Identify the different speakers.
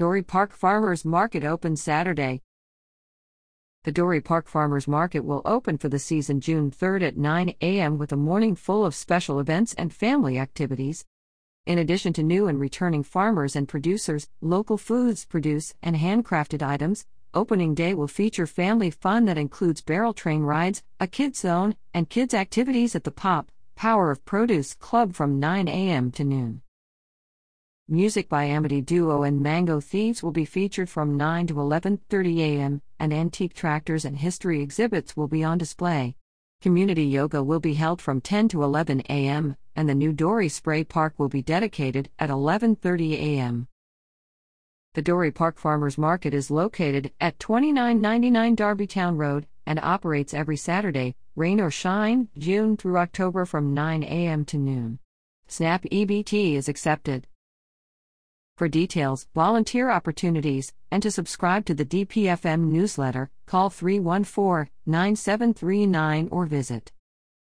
Speaker 1: Dorey Park Farmers Market opens Saturday. The Dorey Park Farmers Market will open for the season June 3rd at 9 a.m. with a morning full of special events and family activities. In addition to new and returning farmers and producers, local foods, produce, and handcrafted items, opening day will feature family fun that includes barrel train rides, a kids zone, and kids activities at the Pop Power of Produce Club from 9 a.m. to noon. Music by Amity Duo and Mango Thieves will be featured from 9 to 11:30 a.m., and antique tractors and history exhibits will be on display. Community yoga will be held from 10 to 11 a.m., and the new Dorey Spray Park will be dedicated at 11:30 a.m. The Dorey Park Farmers Market is located at 2999 Darbytown Road and operates every Saturday, rain or shine, June through October from 9 a.m. to noon. SNAP EBT is accepted. For details, volunteer opportunities, and to subscribe to the DPFM newsletter, call 314 9739 or visit